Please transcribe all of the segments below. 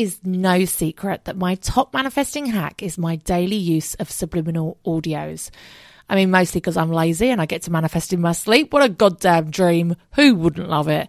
Is no secret that my top manifesting hack is my daily use of subliminal audios. I mean, mostly because I'm lazy and I get to manifest in my sleep. What a goddamn dream. Who wouldn't love it?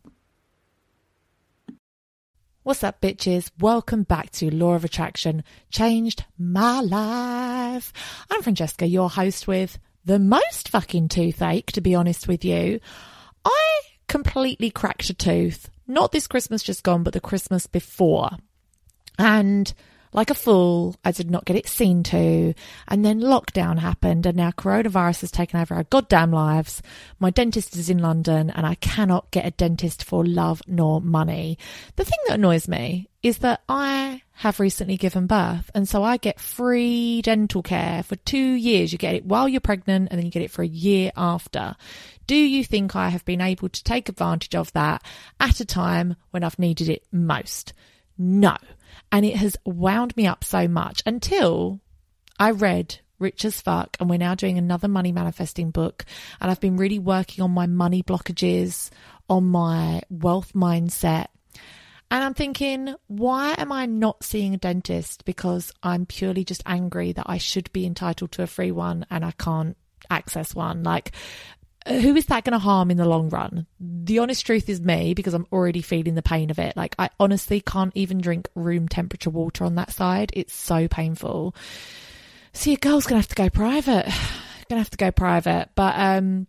What's up, bitches? Welcome back to Law of Attraction Changed My Life. I'm Francesca, your host with the most fucking toothache, to be honest with you. I completely cracked a tooth, not this Christmas just gone, but the Christmas before. And like a fool, I did not get it seen to. And then lockdown happened, and now coronavirus has taken over our goddamn lives. My dentist is in London, and I cannot get a dentist for love nor money. The thing that annoys me is that I have recently given birth, and so I get free dental care for two years. You get it while you're pregnant, and then you get it for a year after. Do you think I have been able to take advantage of that at a time when I've needed it most? No. And it has wound me up so much until I read Rich as Fuck, and we're now doing another money manifesting book. And I've been really working on my money blockages, on my wealth mindset. And I'm thinking, why am I not seeing a dentist? Because I'm purely just angry that I should be entitled to a free one and I can't access one. Like, who is that going to harm in the long run? The honest truth is me because I'm already feeling the pain of it. Like, I honestly can't even drink room temperature water on that side. It's so painful. So your girl's going to have to go private. going to have to go private. But, um,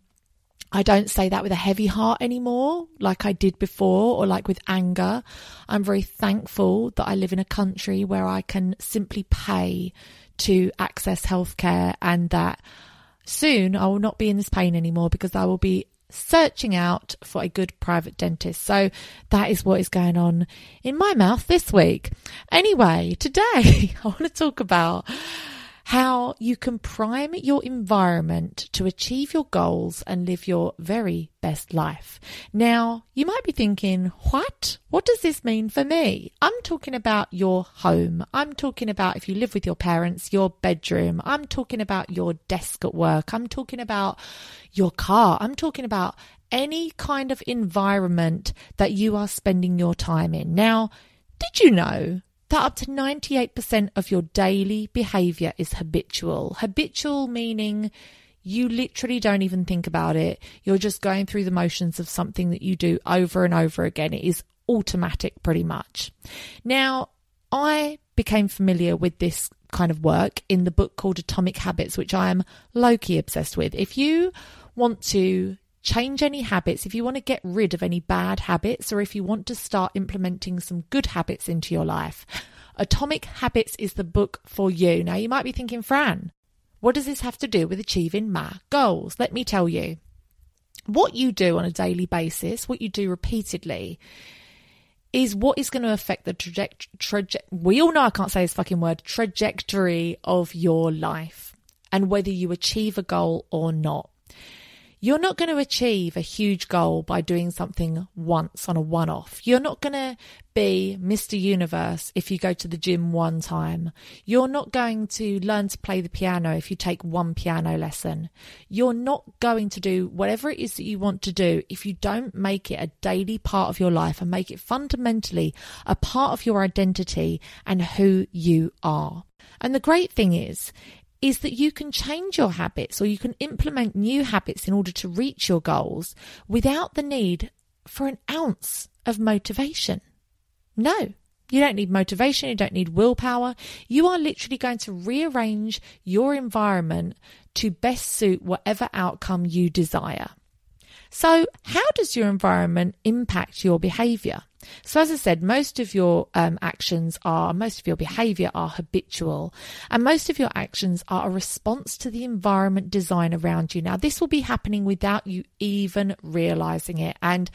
I don't say that with a heavy heart anymore, like I did before, or like with anger. I'm very thankful that I live in a country where I can simply pay to access healthcare and that Soon I will not be in this pain anymore because I will be searching out for a good private dentist. So that is what is going on in my mouth this week. Anyway, today I want to talk about how you can prime your environment to achieve your goals and live your very best life. Now, you might be thinking, what? What does this mean for me? I'm talking about your home. I'm talking about if you live with your parents, your bedroom. I'm talking about your desk at work. I'm talking about your car. I'm talking about any kind of environment that you are spending your time in. Now, did you know that up to 98% of your daily behavior is habitual? Habitual meaning you literally don't even think about it. You're just going through the motions of something that you do over and over again. It is automatic pretty much. Now, I became familiar with this kind of work in the book called Atomic Habits, which I am low key obsessed with. If you want to change any habits, if you want to get rid of any bad habits, or if you want to start implementing some good habits into your life, Atomic Habits is the book for you. Now, you might be thinking, Fran, what does this have to do with achieving my goals? Let me tell you. What you do on a daily basis, what you do repeatedly, is what is going to affect the trajectory. Traje- we all know I can't say this fucking word trajectory of your life and whether you achieve a goal or not. You're not going to achieve a huge goal by doing something once on a one off. You're not going to be Mr. Universe if you go to the gym one time. You're not going to learn to play the piano if you take one piano lesson. You're not going to do whatever it is that you want to do if you don't make it a daily part of your life and make it fundamentally a part of your identity and who you are. And the great thing is, is that you can change your habits or you can implement new habits in order to reach your goals without the need for an ounce of motivation. No, you don't need motivation, you don't need willpower. You are literally going to rearrange your environment to best suit whatever outcome you desire. So, how does your environment impact your behavior? So, as I said, most of your um, actions are, most of your behavior are habitual, and most of your actions are a response to the environment design around you. Now, this will be happening without you even realizing it. And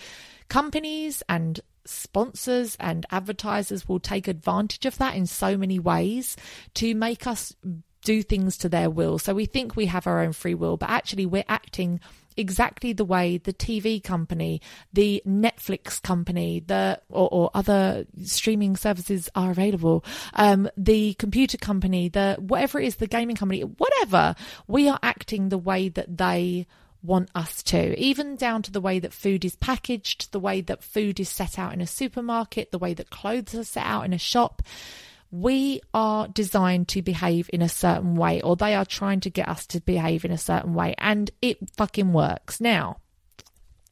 companies and sponsors and advertisers will take advantage of that in so many ways to make us do things to their will. So we think we have our own free will, but actually we're acting exactly the way the TV company, the Netflix company, the or, or other streaming services are available, um, the computer company, the whatever it is, the gaming company, whatever, we are acting the way that they want us to, even down to the way that food is packaged, the way that food is set out in a supermarket, the way that clothes are set out in a shop we are designed to behave in a certain way, or they are trying to get us to behave in a certain way, and it fucking works. Now,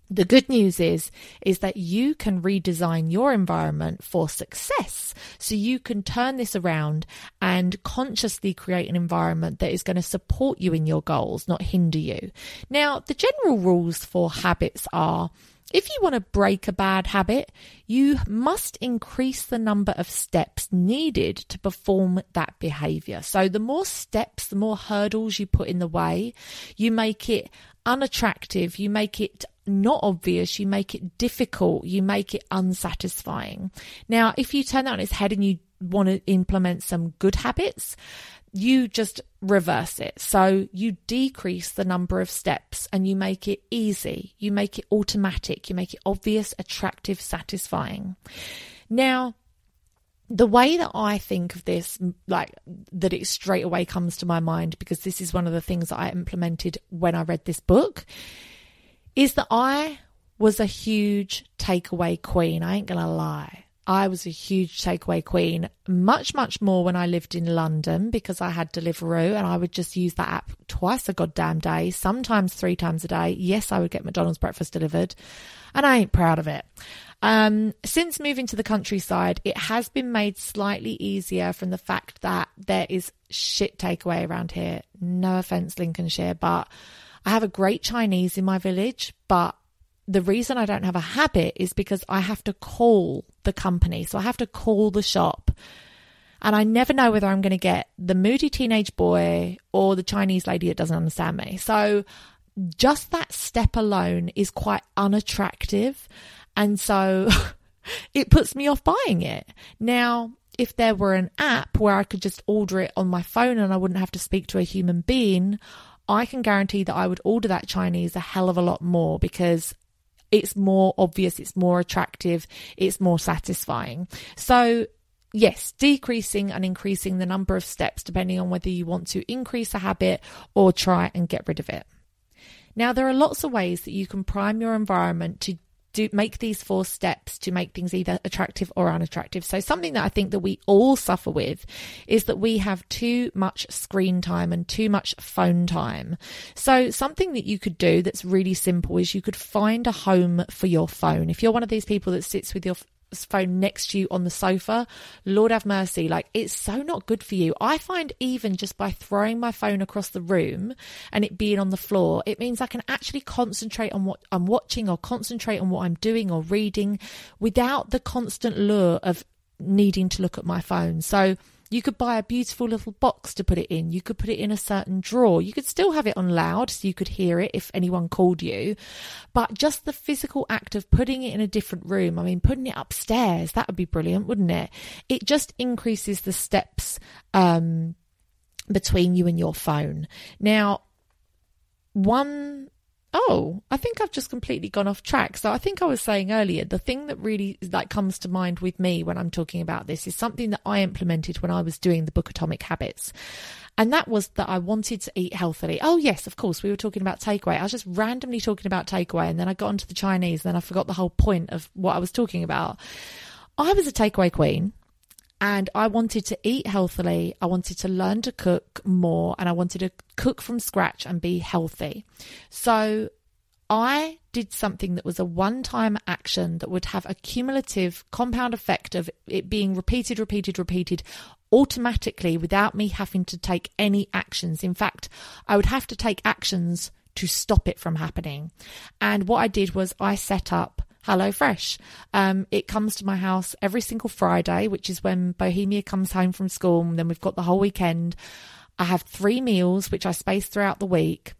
the good news is is that you can redesign your environment for success. So you can turn this around and consciously create an environment that is going to support you in your goals, not hinder you. Now, the general rules for habits are if you want to break a bad habit, you must increase the number of steps needed to perform that behavior. So, the more steps, the more hurdles you put in the way, you make it unattractive, you make it not obvious, you make it difficult, you make it unsatisfying. Now, if you turn that on its head and you want to implement some good habits, you just reverse it. So you decrease the number of steps and you make it easy. You make it automatic. You make it obvious, attractive, satisfying. Now, the way that I think of this, like that it straight away comes to my mind, because this is one of the things that I implemented when I read this book, is that I was a huge takeaway queen. I ain't gonna lie. I was a huge takeaway queen, much, much more when I lived in London because I had Deliveroo and I would just use that app twice a goddamn day, sometimes three times a day. Yes, I would get McDonald's breakfast delivered and I ain't proud of it. Um, since moving to the countryside, it has been made slightly easier from the fact that there is shit takeaway around here. No offense, Lincolnshire, but I have a great Chinese in my village, but the reason I don't have a habit is because I have to call the company. So I have to call the shop. And I never know whether I'm going to get the moody teenage boy or the Chinese lady that doesn't understand me. So just that step alone is quite unattractive. And so it puts me off buying it. Now, if there were an app where I could just order it on my phone and I wouldn't have to speak to a human being, I can guarantee that I would order that Chinese a hell of a lot more because it's more obvious, it's more attractive, it's more satisfying. So, yes, decreasing and increasing the number of steps depending on whether you want to increase a habit or try and get rid of it. Now, there are lots of ways that you can prime your environment to do make these four steps to make things either attractive or unattractive. So something that I think that we all suffer with is that we have too much screen time and too much phone time. So something that you could do that's really simple is you could find a home for your phone. If you're one of these people that sits with your phone next to you on the sofa, Lord have mercy, like it's so not good for you. I find even just by throwing my phone across the room and it being on the floor, it means I can actually concentrate on what I'm watching or concentrate on what I'm doing or reading without the constant lure of needing to look at my phone. So, you could buy a beautiful little box to put it in. You could put it in a certain drawer. You could still have it on loud so you could hear it if anyone called you. But just the physical act of putting it in a different room, I mean, putting it upstairs, that would be brilliant, wouldn't it? It just increases the steps um, between you and your phone. Now, one oh, I think I've just completely gone off track. So I think I was saying earlier, the thing that really like comes to mind with me when I'm talking about this is something that I implemented when I was doing the book Atomic Habits. And that was that I wanted to eat healthily. Oh, yes, of course. We were talking about takeaway. I was just randomly talking about takeaway. And then I got onto the Chinese. And then I forgot the whole point of what I was talking about. I was a takeaway queen and I wanted to eat healthily. I wanted to learn to cook more and I wanted to cook from scratch and be healthy. So I did something that was a one time action that would have a cumulative compound effect of it being repeated, repeated, repeated automatically without me having to take any actions. In fact, I would have to take actions to stop it from happening. And what I did was I set up HelloFresh. Um, it comes to my house every single Friday, which is when Bohemia comes home from school. And then we've got the whole weekend. I have three meals, which I space throughout the week.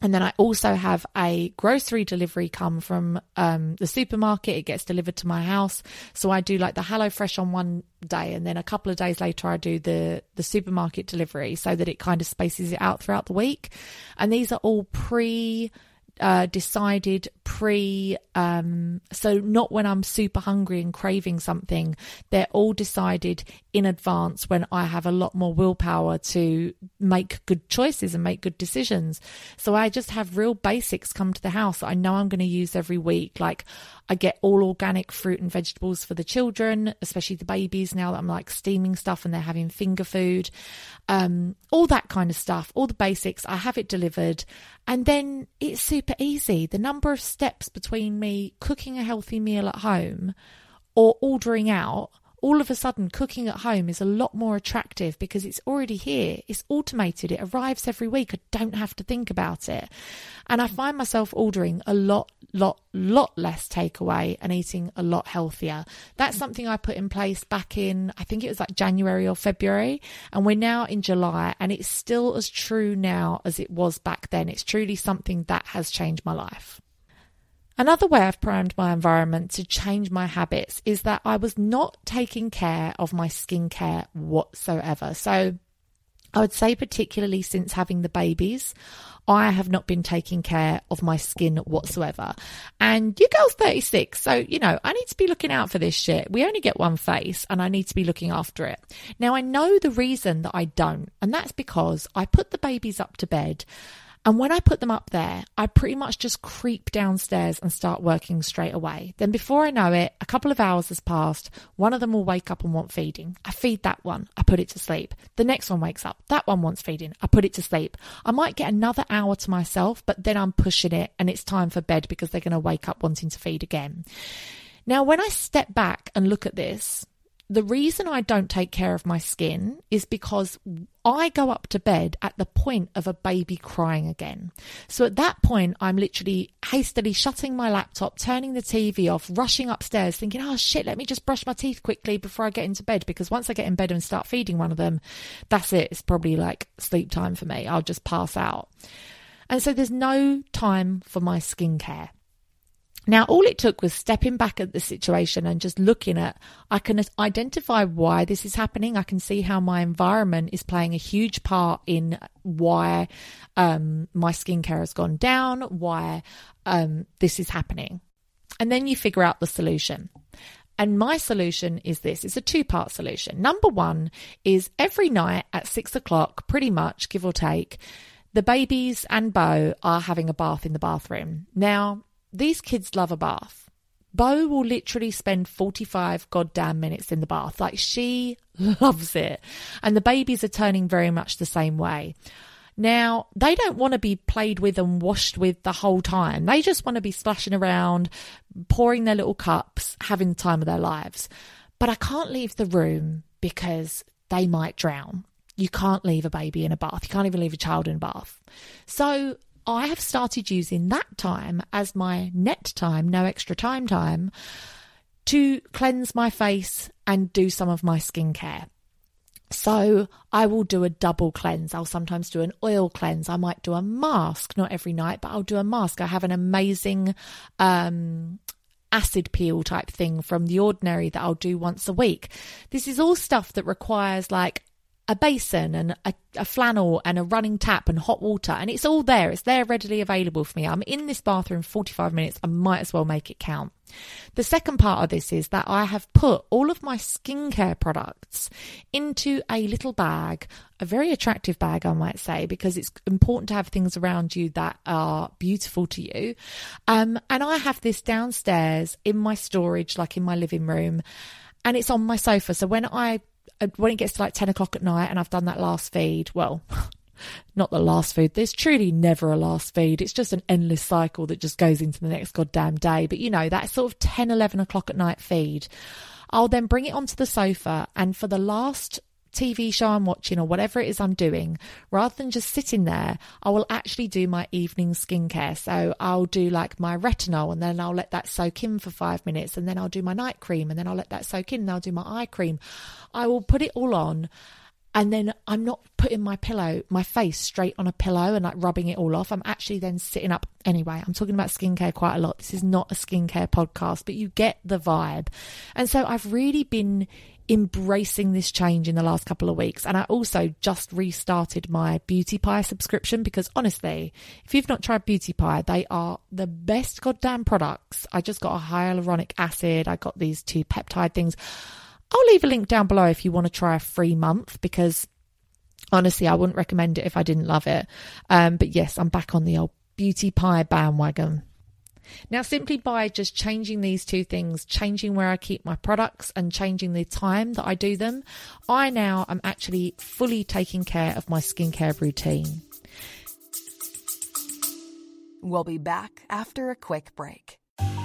And then I also have a grocery delivery come from um, the supermarket. It gets delivered to my house. So I do like the HelloFresh on one day, and then a couple of days later I do the the supermarket delivery, so that it kind of spaces it out throughout the week. And these are all pre uh, decided pre, um, so not when I'm super hungry and craving something. They're all decided in advance when I have a lot more willpower to make good choices and make good decisions. So I just have real basics come to the house that I know I'm going to use every week. Like I get all organic fruit and vegetables for the children, especially the babies now that I'm like steaming stuff and they're having finger food. Um, all that kind of stuff, all the basics. I have it delivered and then it's super easy. The number of steps between me cooking a healthy meal at home or ordering out all of a sudden cooking at home is a lot more attractive because it's already here. It's automated. It arrives every week. I don't have to think about it. And I mm. find myself ordering a lot, lot, lot less takeaway and eating a lot healthier. That's mm. something I put in place back in, I think it was like January or February. And we're now in July and it's still as true now as it was back then. It's truly something that has changed my life. Another way I've primed my environment to change my habits is that I was not taking care of my skincare whatsoever. So I would say, particularly since having the babies, I have not been taking care of my skin whatsoever. And your girl's 36, so, you know, I need to be looking out for this shit. We only get one face and I need to be looking after it. Now, I know the reason that I don't, and that's because I put the babies up to bed and when I put them up there, I pretty much just creep downstairs and start working straight away. Then before I know it, a couple of hours has passed. One of them will wake up and want feeding. I feed that one. I put it to sleep. The next one wakes up. That one wants feeding. I put it to sleep. I might get another hour to myself, but then I'm pushing it and it's time for bed because they're going to wake up wanting to feed again. Now, when I step back and look at this, the reason I don't take care of my skin is because I go up to bed at the point of a baby crying again. So at that point, I'm literally hastily shutting my laptop, turning the TV off, rushing upstairs, thinking, oh shit, let me just brush my teeth quickly before I get into bed. Because once I get in bed and start feeding one of them, that's it. It's probably like sleep time for me. I'll just pass out. And so there's no time for my skincare. Now, all it took was stepping back at the situation and just looking at, I can identify why this is happening. I can see how my environment is playing a huge part in why um, my skincare has gone down, why um, this is happening. And then you figure out the solution. And my solution is this it's a two part solution. Number one is every night at six o'clock, pretty much, give or take, the babies and Bo are having a bath in the bathroom. Now, these kids love a bath. Bo will literally spend 45 goddamn minutes in the bath. Like she loves it. And the babies are turning very much the same way. Now, they don't want to be played with and washed with the whole time. They just want to be splashing around, pouring their little cups, having the time of their lives. But I can't leave the room because they might drown. You can't leave a baby in a bath. You can't even leave a child in a bath. So I have started using that time as my net time, no extra time time, to cleanse my face and do some of my skincare. So I will do a double cleanse. I'll sometimes do an oil cleanse. I might do a mask, not every night, but I'll do a mask. I have an amazing um, acid peel type thing from the ordinary that I'll do once a week. This is all stuff that requires like a basin and a, a, flannel and a running tap and hot water and it's all there. It's there readily available for me. I'm in this bathroom 45 minutes. I might as well make it count. The second part of this is that i have put all of my skincare products into a little bag a very attractive bag i might say because it's important to have things around you that are beautiful to you. Um, and i have this downstairs in my storage like in my living room and it's on my sofa. So when i when it gets to like 10 o'clock at night and I've done that last feed, well, not the last feed. There's truly never a last feed. It's just an endless cycle that just goes into the next goddamn day. But you know, that sort of 10, 11 o'clock at night feed, I'll then bring it onto the sofa and for the last TV show I'm watching or whatever it is I'm doing, rather than just sitting there, I will actually do my evening skincare. So I'll do like my retinol and then I'll let that soak in for five minutes and then I'll do my night cream and then I'll let that soak in and I'll do my eye cream. I will put it all on and then I'm not putting my pillow, my face straight on a pillow and like rubbing it all off. I'm actually then sitting up. Anyway, I'm talking about skincare quite a lot. This is not a skincare podcast, but you get the vibe. And so I've really been embracing this change in the last couple of weeks. And I also just restarted my Beauty Pie subscription because honestly, if you've not tried Beauty Pie, they are the best goddamn products. I just got a hyaluronic acid, I got these two peptide things. I'll leave a link down below if you want to try a free month because honestly, I wouldn't recommend it if I didn't love it. Um, but yes, I'm back on the old Beauty Pie bandwagon. Now, simply by just changing these two things, changing where I keep my products and changing the time that I do them, I now am actually fully taking care of my skincare routine. We'll be back after a quick break.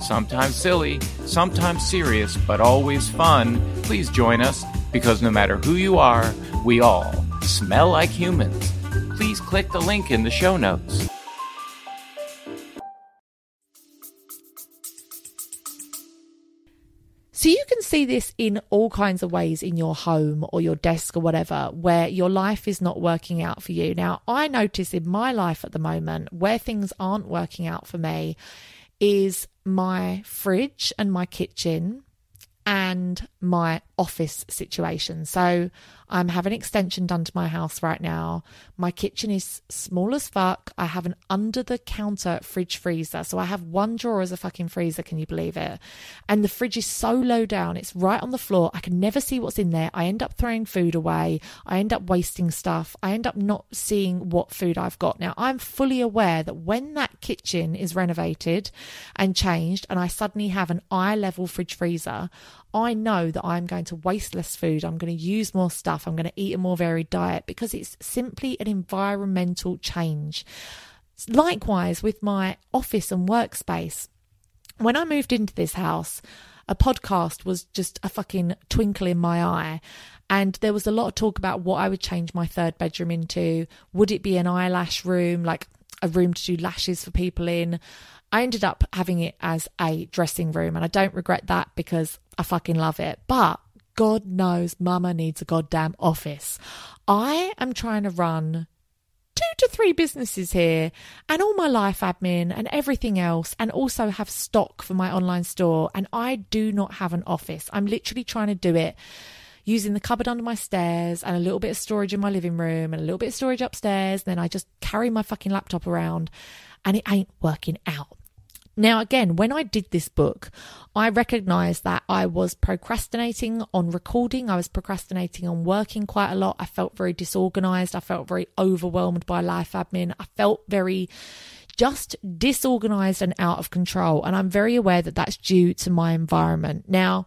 Sometimes silly, sometimes serious, but always fun. Please join us because no matter who you are, we all smell like humans. Please click the link in the show notes. So you can see this in all kinds of ways in your home or your desk or whatever, where your life is not working out for you. Now, I notice in my life at the moment where things aren't working out for me is my fridge and my kitchen and my office situation. So I'm having extension done to my house right now. My kitchen is small as fuck. I have an under the counter fridge freezer. So I have one drawer as a fucking freezer. Can you believe it? And the fridge is so low down. It's right on the floor. I can never see what's in there. I end up throwing food away. I end up wasting stuff. I end up not seeing what food I've got. Now I'm fully aware that when that kitchen is renovated and changed and I suddenly have an eye level fridge freezer, I know that I'm going to waste less food. I'm going to use more stuff. I'm going to eat a more varied diet because it's simply an environmental change. Likewise, with my office and workspace, when I moved into this house, a podcast was just a fucking twinkle in my eye. And there was a lot of talk about what I would change my third bedroom into. Would it be an eyelash room, like a room to do lashes for people in? I ended up having it as a dressing room, and I don't regret that because I fucking love it. But God knows mama needs a goddamn office. I am trying to run two to three businesses here and all my life admin and everything else, and also have stock for my online store. And I do not have an office. I'm literally trying to do it using the cupboard under my stairs and a little bit of storage in my living room and a little bit of storage upstairs. Then I just carry my fucking laptop around and it ain't working out. Now, again, when I did this book, I recognized that I was procrastinating on recording. I was procrastinating on working quite a lot. I felt very disorganized. I felt very overwhelmed by life admin. I felt very just disorganized and out of control. And I'm very aware that that's due to my environment. Now,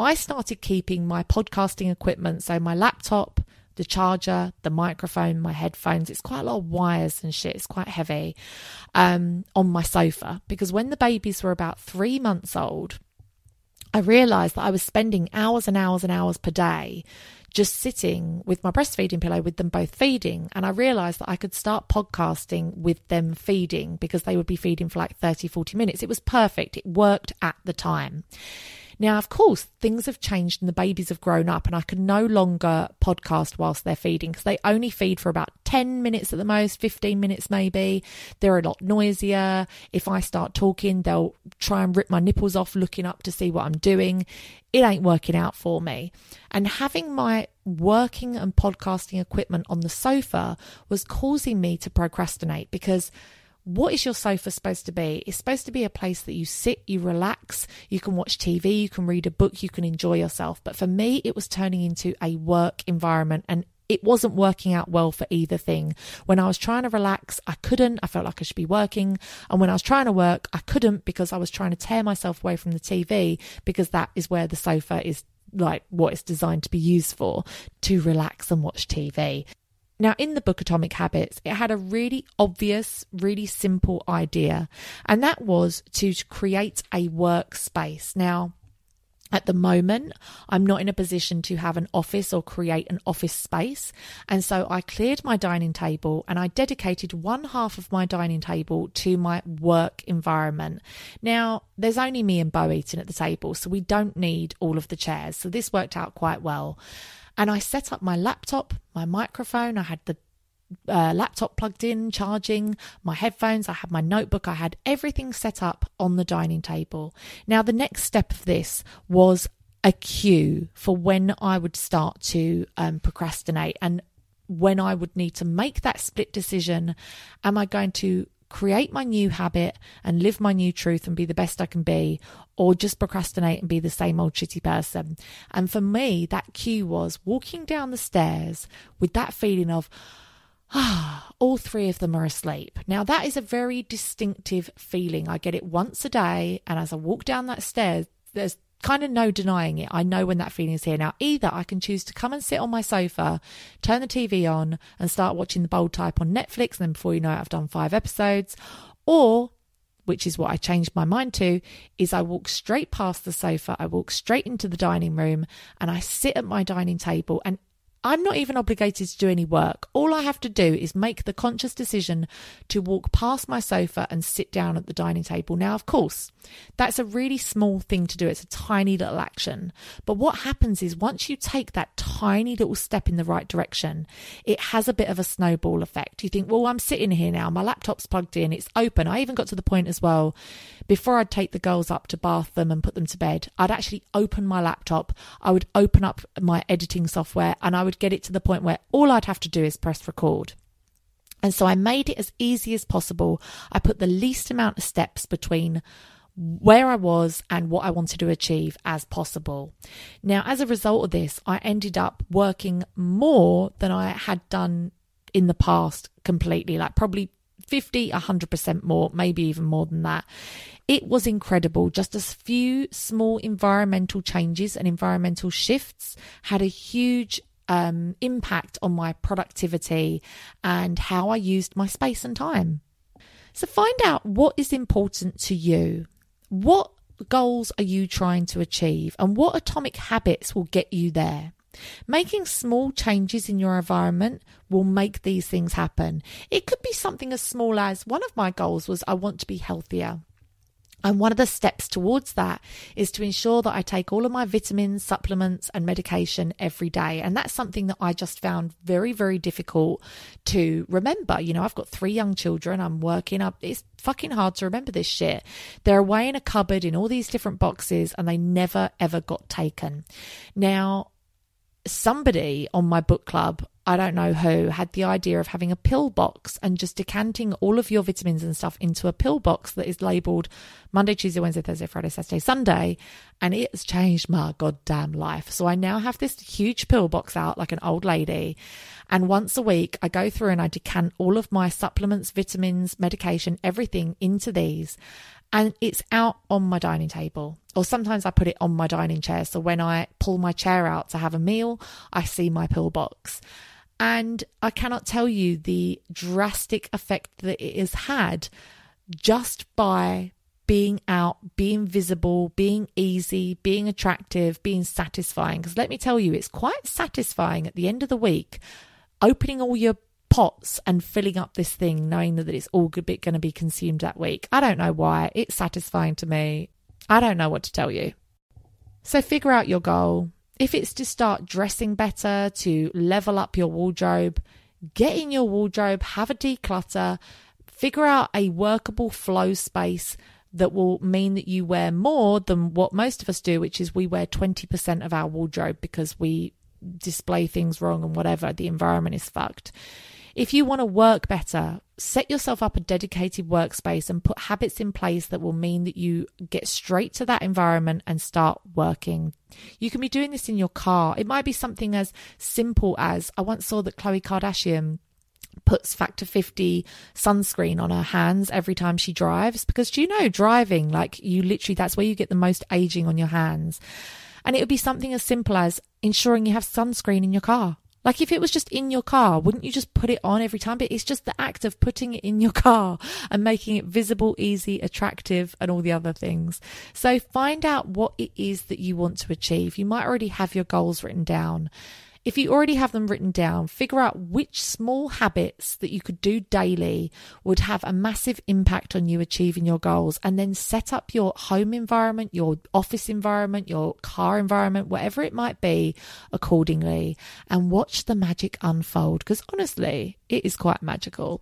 I started keeping my podcasting equipment, so my laptop, the charger, the microphone, my headphones. It's quite a lot of wires and shit. It's quite heavy um, on my sofa because when the babies were about three months old, I realized that I was spending hours and hours and hours per day just sitting with my breastfeeding pillow with them both feeding. And I realized that I could start podcasting with them feeding because they would be feeding for like 30, 40 minutes. It was perfect. It worked at the time. Now, of course, things have changed and the babies have grown up, and I can no longer podcast whilst they're feeding because they only feed for about 10 minutes at the most, 15 minutes maybe. They're a lot noisier. If I start talking, they'll try and rip my nipples off looking up to see what I'm doing. It ain't working out for me. And having my working and podcasting equipment on the sofa was causing me to procrastinate because what is your sofa supposed to be? It's supposed to be a place that you sit, you relax, you can watch TV, you can read a book, you can enjoy yourself. But for me, it was turning into a work environment and it wasn't working out well for either thing. When I was trying to relax, I couldn't. I felt like I should be working. And when I was trying to work, I couldn't because I was trying to tear myself away from the TV because that is where the sofa is like what it's designed to be used for to relax and watch TV. Now, in the book Atomic Habits, it had a really obvious, really simple idea, and that was to create a workspace. Now, at the moment, I'm not in a position to have an office or create an office space. And so I cleared my dining table and I dedicated one half of my dining table to my work environment. Now, there's only me and Bo eating at the table, so we don't need all of the chairs. So this worked out quite well. And I set up my laptop, my microphone, I had the uh, laptop plugged in, charging, my headphones, I had my notebook, I had everything set up on the dining table. Now, the next step of this was a cue for when I would start to um, procrastinate and when I would need to make that split decision. Am I going to create my new habit and live my new truth and be the best I can be, or just procrastinate and be the same old shitty person. And for me, that cue was walking down the stairs with that feeling of, ah, all three of them are asleep. Now, that is a very distinctive feeling. I get it once a day, and as I walk down that stairs, there's kind of no denying it. I know when that feeling is here. Now, either I can choose to come and sit on my sofa, turn the TV on, and start watching the bold type on Netflix, and then before you know it, I've done five episodes, or which is what I changed my mind to, is I walk straight past the sofa, I walk straight into the dining room, and I sit at my dining table. And I'm not even obligated to do any work. All I have to do is make the conscious decision to walk past my sofa and sit down at the dining table. Now, of course, that's a really small thing to do. It's a tiny little action. But what happens is once you take that tiny little step in the right direction, it has a bit of a snowball effect. You think, well, I'm sitting here now, my laptop's plugged in, it's open. I even got to the point as well, before I'd take the girls up to bath them and put them to bed, I'd actually open my laptop, I would open up my editing software, and I would get it to the point where all I'd have to do is press record. And so I made it as easy as possible. I put the least amount of steps between where I was and what I wanted to achieve as possible. Now, as a result of this, I ended up working more than I had done in the past completely, like probably 50, 100% more, maybe even more than that. It was incredible. Just a few small environmental changes and environmental shifts had a huge um, impact on my productivity and how I used my space and time. So find out what is important to you. What goals are you trying to achieve and what atomic habits will get you there? Making small changes in your environment will make these things happen. It could be something as small as one of my goals was I want to be healthier. And one of the steps towards that is to ensure that I take all of my vitamins, supplements, and medication every day. And that's something that I just found very, very difficult to remember. You know, I've got three young children, I'm working up. It's fucking hard to remember this shit. They're away in a cupboard in all these different boxes, and they never, ever got taken. Now, somebody on my book club I don't know who, had the idea of having a pill box and just decanting all of your vitamins and stuff into a pill box that is labeled Monday, Tuesday, Wednesday, Thursday, Friday, Saturday, Sunday. And it has changed my goddamn life. So I now have this huge pill box out like an old lady. And once a week, I go through and I decant all of my supplements, vitamins, medication, everything into these and it's out on my dining table. Or sometimes I put it on my dining chair. So when I pull my chair out to have a meal, I see my pill box. And I cannot tell you the drastic effect that it has had just by being out, being visible, being easy, being attractive, being satisfying. Because let me tell you, it's quite satisfying at the end of the week opening all your pots and filling up this thing, knowing that it's all going to be consumed that week. I don't know why. It's satisfying to me. I don't know what to tell you. So figure out your goal, if it's to start dressing better, to level up your wardrobe, get in your wardrobe, have a declutter, figure out a workable flow space that will mean that you wear more than what most of us do, which is we wear 20% of our wardrobe because we display things wrong and whatever. The environment is fucked. If you want to work better, set yourself up a dedicated workspace and put habits in place that will mean that you get straight to that environment and start working. You can be doing this in your car. It might be something as simple as I once saw that Khloe Kardashian puts factor 50 sunscreen on her hands every time she drives because do you know driving like you literally that's where you get the most aging on your hands and it would be something as simple as ensuring you have sunscreen in your car like if it was just in your car, wouldn't you just put it on every time? But it's just the act of putting it in your car and making it visible, easy, attractive, and all the other things. So find out what it is that you want to achieve. You might already have your goals written down if you already have them written down, figure out which small habits that you could do daily would have a massive impact on you achieving your goals, and then set up your home environment, your office environment, your car environment, whatever it might be, accordingly, and watch the magic unfold. Because honestly, it is quite magical.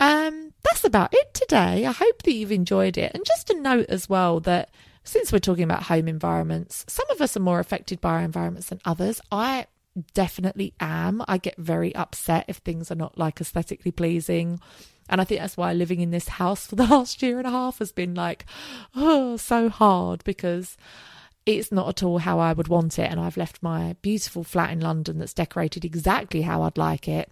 Um, that's about it today. I hope that you've enjoyed it. And just a note as well that since we're talking about home environments, some of us are more affected by our environments than others. I definitely am. I get very upset if things are not like aesthetically pleasing. And I think that's why living in this house for the last year and a half has been like, oh, so hard because it's not at all how I would want it. And I've left my beautiful flat in London that's decorated exactly how I'd like it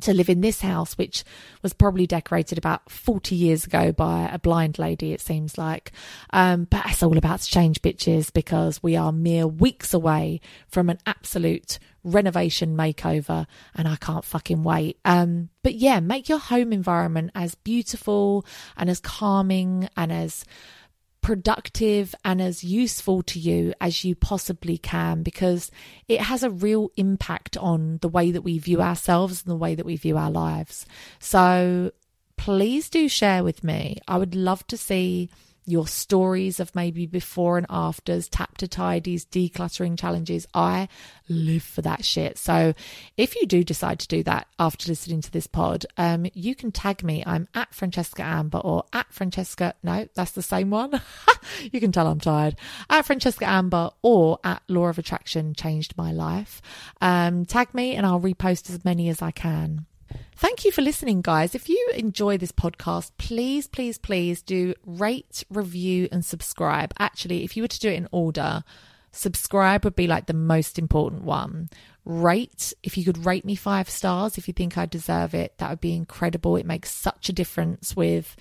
to live in this house, which was probably decorated about 40 years ago by a blind lady, it seems like. Um, but it's all about to change, bitches, because we are mere weeks away from an absolute renovation makeover, and I can't fucking wait. Um, but yeah, make your home environment as beautiful and as calming and as productive and as useful to you as you possibly can because it has a real impact on the way that we view ourselves and the way that we view our lives. So please do share with me. I would love to see your stories of maybe before and afters, tap to tidies, decluttering challenges. I live for that shit. So if you do decide to do that after listening to this pod, um, you can tag me. I'm at Francesca Amber or at Francesca. No, that's the same one. you can tell I'm tired. At Francesca Amber or at Law of Attraction changed my life. Um, tag me and I'll repost as many as I can. Thank you for listening, guys. If you enjoy this podcast, please, please, please do rate, review, and subscribe. Actually, if you were to do it in order, subscribe would be like the most important one. Rate, if you could rate me five stars, if you think I deserve it, that would be incredible. It makes such a difference with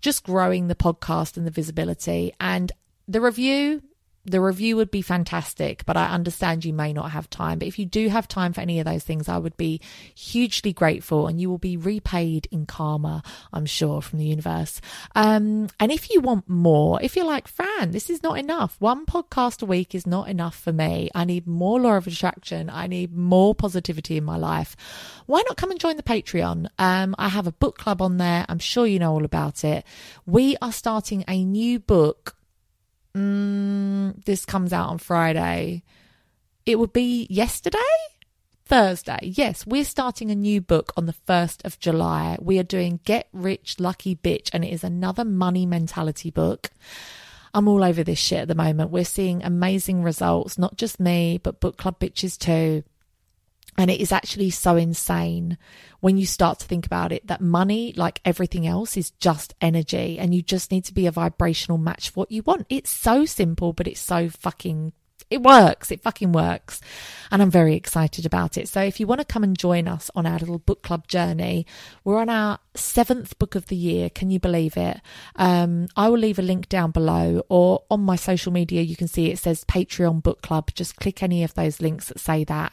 just growing the podcast and the visibility. And the review, the review would be fantastic, but I understand you may not have time. But if you do have time for any of those things, I would be hugely grateful and you will be repaid in karma, I'm sure, from the universe. Um, and if you want more, if you're like, Fran, this is not enough, one podcast a week is not enough for me. I need more law of attraction. I need more positivity in my life. Why not come and join the Patreon? Um, I have a book club on there. I'm sure you know all about it. We are starting a new book mm, this comes out on Friday, it would be yesterday? Thursday. Yes, we're starting a new book on the 1st of July. We are doing Get Rich Lucky Bitch, and it is another money mentality book. I'm all over this shit at the moment. We're seeing amazing results, not just me, but book club bitches too. And it is actually so insane when you start to think about it that money, like everything else, is just energy and you just need to be a vibrational match for what you want. It's so simple, but it's so fucking it works. It fucking works. And I'm very excited about it. So if you want to come and join us on our little book club journey, we're on our seventh book of the year. Can you believe it? Um, I will leave a link down below or on my social media. You can see it says Patreon book club. Just click any of those links that say that.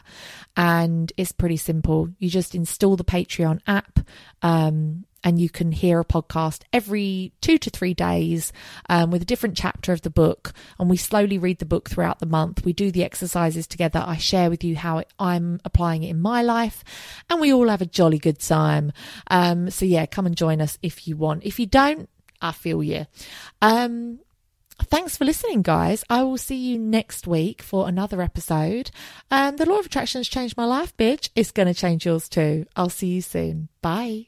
And it's pretty simple. You just install the Patreon app. Um, and you can hear a podcast every two to three days um, with a different chapter of the book. And we slowly read the book throughout the month. We do the exercises together. I share with you how I'm applying it in my life, and we all have a jolly good time. Um, so, yeah, come and join us if you want. If you don't, I feel you. Um, Thanks for listening, guys. I will see you next week for another episode. Um, the law of attraction has changed my life, bitch. It's going to change yours too. I'll see you soon. Bye.